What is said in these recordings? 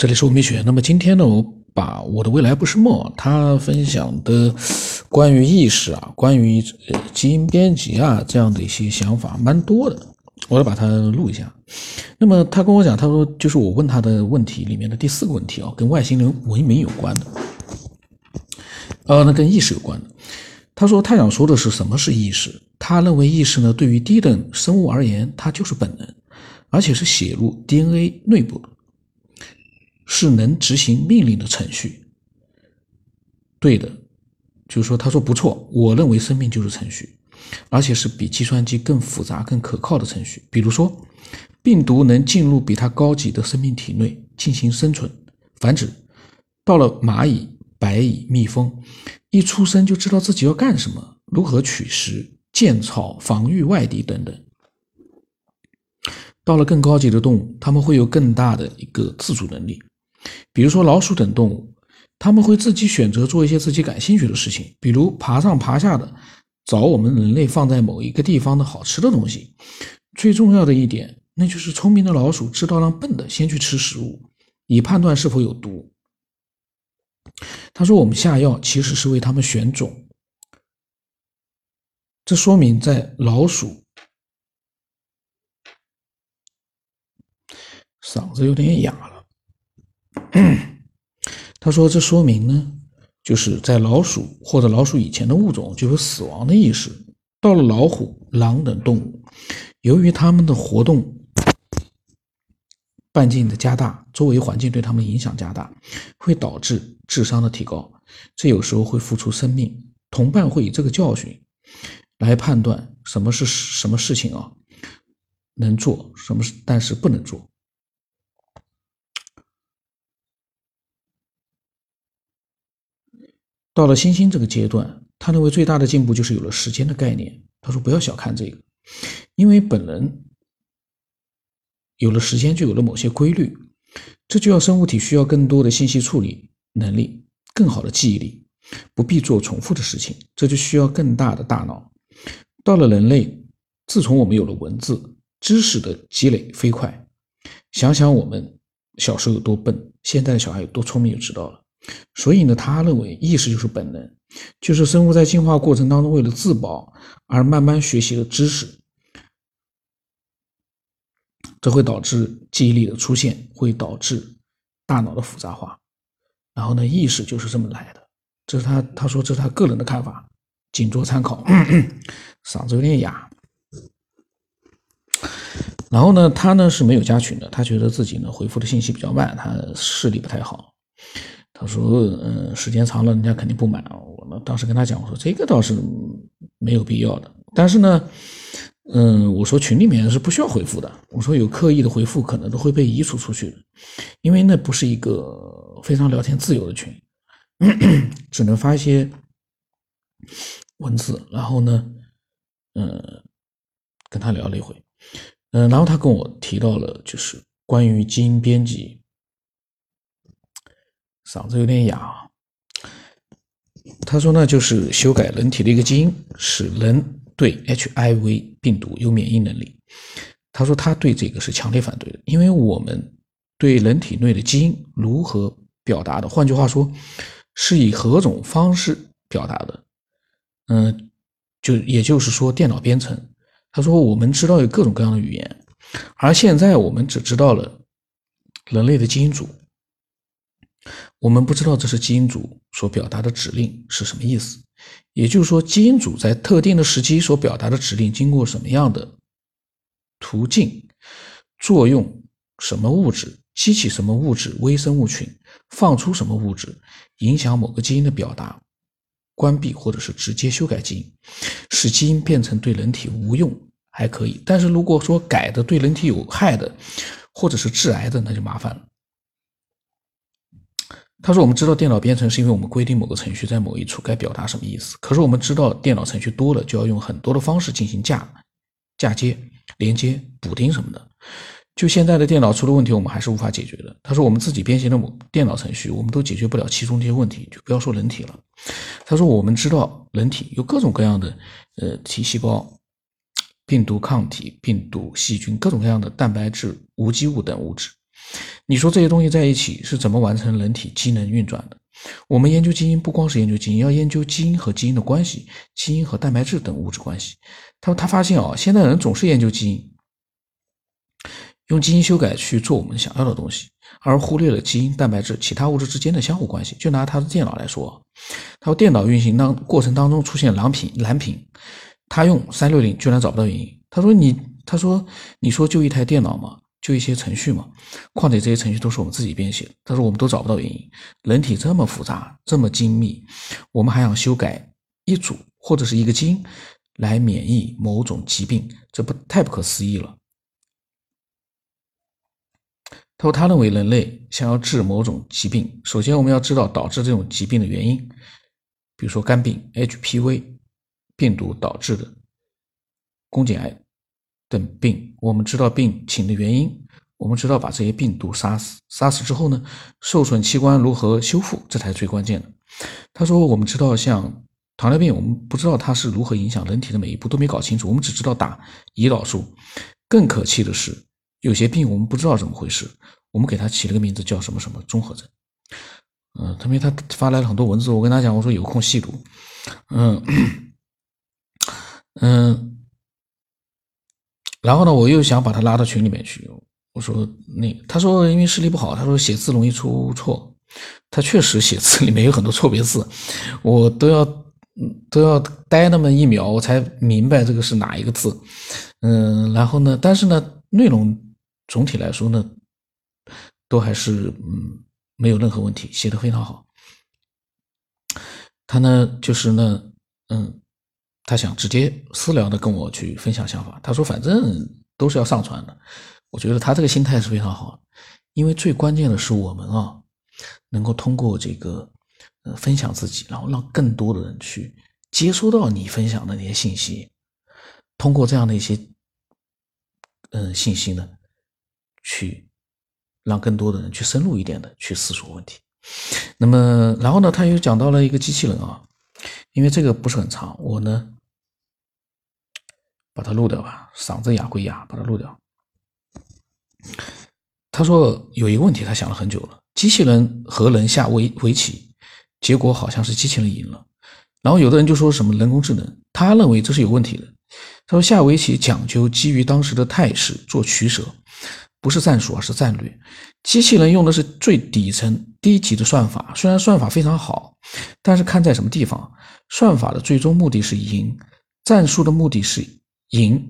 这里是吴明雪。那么今天呢，我把我的未来不是梦，他分享的关于意识啊，关于呃基因编辑啊这样的一些想法蛮多的，我要把它录一下。那么他跟我讲，他说就是我问他的问题里面的第四个问题啊，跟外星人文明有关的，呃，那跟意识有关的。他说他想说的是什么是意识？他认为意识呢，对于低等生物而言，它就是本能，而且是写入 DNA 内部的。是能执行命令的程序，对的，就是说，他说不错，我认为生命就是程序，而且是比计算机更复杂、更可靠的程序。比如说，病毒能进入比它高级的生命体内进行生存、繁殖；到了蚂蚁、白蚁、蜜蜂，一出生就知道自己要干什么，如何取食、建巢、防御外敌等等。到了更高级的动物，他们会有更大的一个自主能力。比如说老鼠等动物，他们会自己选择做一些自己感兴趣的事情，比如爬上爬下的找我们人类放在某一个地方的好吃的东西。最重要的一点，那就是聪明的老鼠知道让笨的先去吃食物，以判断是否有毒。他说：“我们下药其实是为他们选种。”这说明在老鼠嗓子有点哑了。他说：“这说明呢，就是在老鼠或者老鼠以前的物种就有死亡的意识。到了老虎、狼等动物，由于它们的活动半径的加大，周围环境对它们影响加大，会导致智商的提高。这有时候会付出生命。同伴会以这个教训来判断什么是什么事情啊，能做什么，但是不能做。”到了星星这个阶段，他认为最大的进步就是有了时间的概念。他说：“不要小看这个，因为本能有了时间，就有了某些规律。这就要生物体需要更多的信息处理能力，更好的记忆力，不必做重复的事情。这就需要更大的大脑。到了人类，自从我们有了文字，知识的积累飞快。想想我们小时候有多笨，现在的小孩有多聪明，就知道了。”所以呢，他认为意识就是本能，就是生物在进化过程当中为了自保而慢慢学习的知识，这会导致记忆力的出现，会导致大脑的复杂化。然后呢，意识就是这么来的。这是他他说这是他个人的看法，仅做参考。嗓子有点哑。然后呢，他呢是没有加群的，他觉得自己呢回复的信息比较慢，他视力不太好。他说：“嗯，时间长了，人家肯定不满。我呢，当时跟他讲，我说这个倒是没有必要的。但是呢，嗯，我说群里面是不需要回复的。我说有刻意的回复，可能都会被移除出去，因为那不是一个非常聊天自由的群，只能发一些文字。然后呢，嗯，跟他聊了一回，嗯，然后他跟我提到了，就是关于基因编辑。”嗓子有点哑，他说呢，就是修改人体的一个基因，使人对 HIV 病毒有免疫能力。他说他对这个是强烈反对的，因为我们对人体内的基因如何表达的，换句话说，是以何种方式表达的。嗯，就也就是说电脑编程。他说我们知道有各种各样的语言，而现在我们只知道了人类的基因组。我们不知道这是基因组所表达的指令是什么意思，也就是说，基因组在特定的时期所表达的指令经过什么样的途径，作用什么物质，激起什么物质，微生物群放出什么物质，影响某个基因的表达，关闭或者是直接修改基因，使基因变成对人体无用还可以，但是如果说改的对人体有害的，或者是致癌的，那就麻烦了。他说：“我们知道电脑编程是因为我们规定某个程序在某一处该表达什么意思。可是我们知道电脑程序多了，就要用很多的方式进行嫁嫁接、连接、补丁什么的。就现在的电脑出了问题，我们还是无法解决的。他说我们自己编写的某电脑程序，我们都解决不了其中这些问题，就不要说人体了。他说我们知道人体有各种各样的呃 T 细胞、病毒抗体、病毒、细菌、各种各样的蛋白质、无机物等物质。你说这些东西在一起是怎么完成人体机能运转的？我们研究基因不光是研究基因，要研究基因和基因的关系，基因和蛋白质等物质关系。他说他发现啊，现在人总是研究基因，用基因修改去做我们想要的东西，而忽略了基因、蛋白质、其他物质之间的相互关系。就拿他的电脑来说，他说电脑运行当过程当中出现蓝屏，蓝屏，他用三六零居然找不到原因。他说你，他说你说就一台电脑吗？就一些程序嘛，况且这些程序都是我们自己编写的。他说我们都找不到原因。人体这么复杂，这么精密，我们还想修改一组或者是一个基因来免疫某种疾病，这不太不可思议了。他说他认为人类想要治某种疾病，首先我们要知道导致这种疾病的原因，比如说肝病、HPV 病毒导致的宫颈癌。等病，我们知道病情的原因，我们知道把这些病毒杀死，杀死之后呢，受损器官如何修复，这才是最关键的。他说，我们知道像糖尿病，我们不知道它是如何影响人体的每一步都没搞清楚，我们只知道打胰岛素。更可气的是，有些病我们不知道怎么回事，我们给它起了个名字叫什么什么综合症。嗯，特别他发来了很多文字，我跟他讲，我说有空细读。嗯 嗯。然后呢，我又想把他拉到群里面去。我说那他说因为视力不好，他说写字容易出错。他确实写字里面有很多错别字，我都要都要待那么一秒，我才明白这个是哪一个字。嗯，然后呢，但是呢，内容总体来说呢，都还是嗯没有任何问题，写的非常好。他呢，就是呢，嗯。他想直接私聊的跟我去分享想法。他说：“反正都是要上传的。”我觉得他这个心态是非常好，因为最关键的是我们啊，能够通过这个呃分享自己，然后让更多的人去接收到你分享的那些信息，通过这样的一些嗯信息呢，去让更多的人去深入一点的去思索问题。那么，然后呢，他又讲到了一个机器人啊，因为这个不是很长，我呢。把它录掉吧，嗓子哑归哑，把它录掉。他说有一个问题，他想了很久了：机器人和人下围围棋，结果好像是机器人赢了。然后有的人就说什么人工智能，他认为这是有问题的。他说下围棋讲究基于当时的态势做取舍，不是战术，而是战略。机器人用的是最底层低级的算法，虽然算法非常好，但是看在什么地方，算法的最终目的是赢，战术的目的是。赢，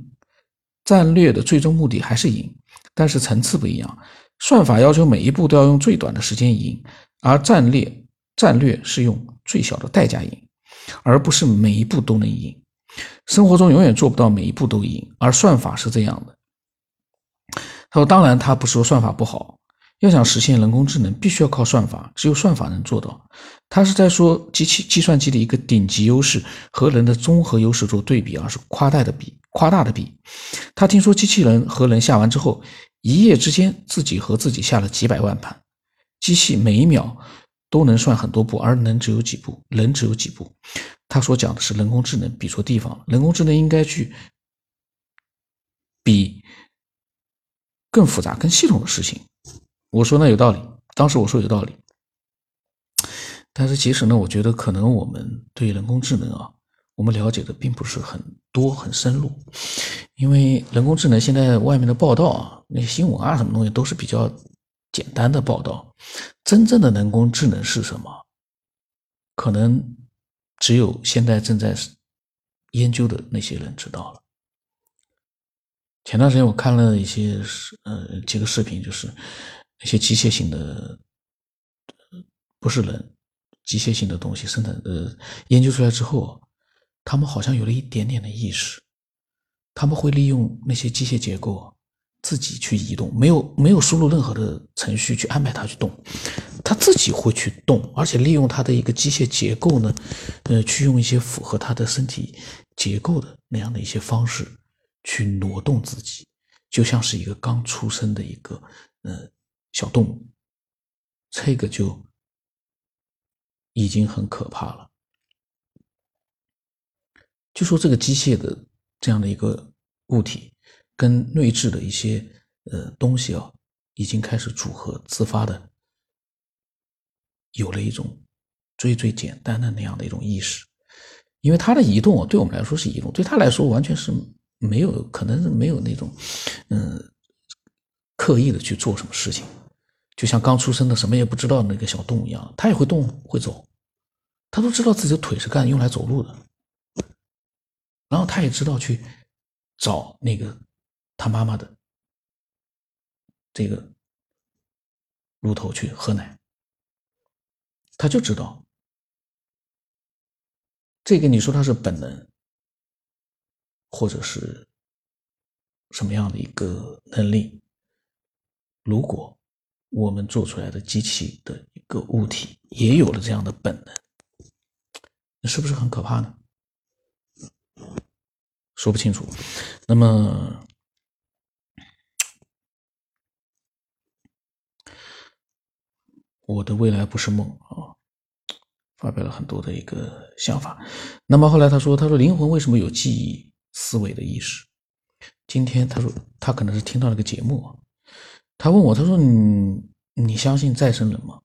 战略的最终目的还是赢，但是层次不一样。算法要求每一步都要用最短的时间赢，而战略战略是用最小的代价赢，而不是每一步都能赢。生活中永远做不到每一步都赢，而算法是这样的。他说：“当然，他不是说算法不好。”要想实现人工智能，必须要靠算法，只有算法能做到。他是在说机器计算机的一个顶级优势和人的综合优势做对比，而是夸大的比，夸大的比。他听说机器人和人下完之后，一夜之间自己和自己下了几百万盘，机器每一秒都能算很多步，而人只有几步，人只有几步。他所讲的是人工智能比错地方了，人工智能应该去比更复杂、更系统的事情。我说那有道理，当时我说有道理，但是其实呢，我觉得可能我们对人工智能啊，我们了解的并不是很多很深入，因为人工智能现在外面的报道啊，那些新闻啊什么东西都是比较简单的报道，真正的人工智能是什么，可能只有现在正在研究的那些人知道了。前段时间我看了一些呃几个视频，就是。一些机械性的，不是人，机械性的东西生产呃研究出来之后，他们好像有了一点点的意识，他们会利用那些机械结构自己去移动，没有没有输入任何的程序去安排它去动，它自己会去动，而且利用它的一个机械结构呢，呃，去用一些符合它的身体结构的那样的一些方式去挪动自己，就像是一个刚出生的一个呃。小动物，这个就已经很可怕了。就说这个机械的这样的一个物体，跟内置的一些呃东西啊，已经开始组合自发的，有了一种最最简单的那样的一种意识。因为它的移动啊对我们来说是移动，对他来说完全是没有可能是没有那种嗯刻意的去做什么事情，就像刚出生的什么也不知道那个小动物一样，它也会动会走，它都知道自己的腿是干用来走路的，然后他也知道去找那个他妈妈的这个乳头去喝奶，他就知道。这个你说它是本能，或者是什么样的一个能力？如果我们做出来的机器的一个物体也有了这样的本能，那是不是很可怕呢？说不清楚。那么，我的未来不是梦啊。发表了很多的一个想法，那么后来他说：“他说灵魂为什么有记忆、思维的意识？”今天他说他可能是听到了个节目啊，他问我：“他说你你相信再生人吗？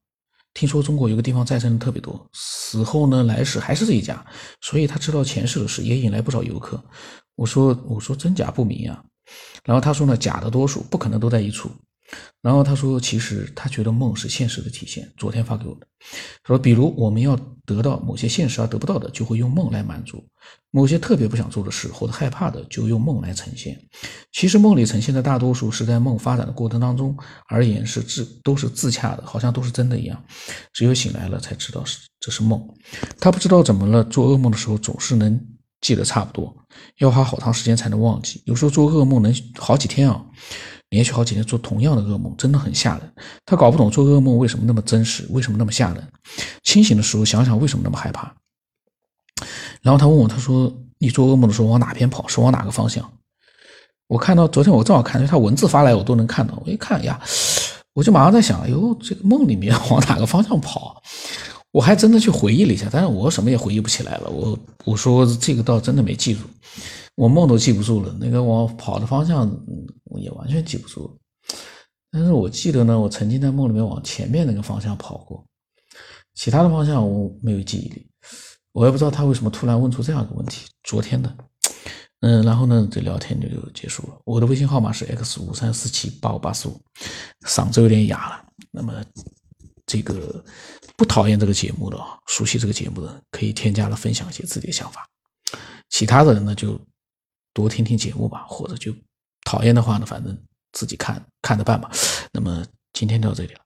听说中国有个地方再生人特别多，死后呢来世还是这一家，所以他知道前世的事，也引来不少游客。”我说：“我说真假不明啊。”然后他说呢：“假的多数不可能都在一处。”然后他说：“其实他觉得梦是现实的体现。昨天发给我的，说，比如我们要得到某些现实而得不到的，就会用梦来满足；某些特别不想做的事或者害怕的，就用梦来呈现。其实梦里呈现的大多数是在梦发展的过程当中而言是自都是自洽的，好像都是真的一样。只有醒来了才知道是这是梦。他不知道怎么了，做噩梦的时候总是能记得差不多，要花好长时间才能忘记。有时候做噩梦能好几天啊。”连续好几天做同样的噩梦，真的很吓人。他搞不懂做噩梦为什么那么真实，为什么那么吓人。清醒的时候想想为什么那么害怕。然后他问我，他说：“你做噩梦的时候往哪边跑？是往哪个方向？”我看到昨天我正好看到他文字发来，我都能看到。我一看呀，我就马上在想：哎呦，这个梦里面往哪个方向跑？我还真的去回忆了一下，但是我什么也回忆不起来了。我我说这个倒真的没记住。我梦都记不住了，那个我跑的方向也完全记不住。但是我记得呢，我曾经在梦里面往前面那个方向跑过，其他的方向我没有记忆力。我也不知道他为什么突然问出这样一个问题。昨天的，嗯，然后呢，这聊天就就结束了。我的微信号码是 x 五三四七八五八四五，嗓子有点哑了。那么这个不讨厌这个节目的，熟悉这个节目的，可以添加了分享一些自己的想法。其他的人呢就。多听听节目吧，或者就讨厌的话呢，反正自己看看着办吧。那么今天就到这里了。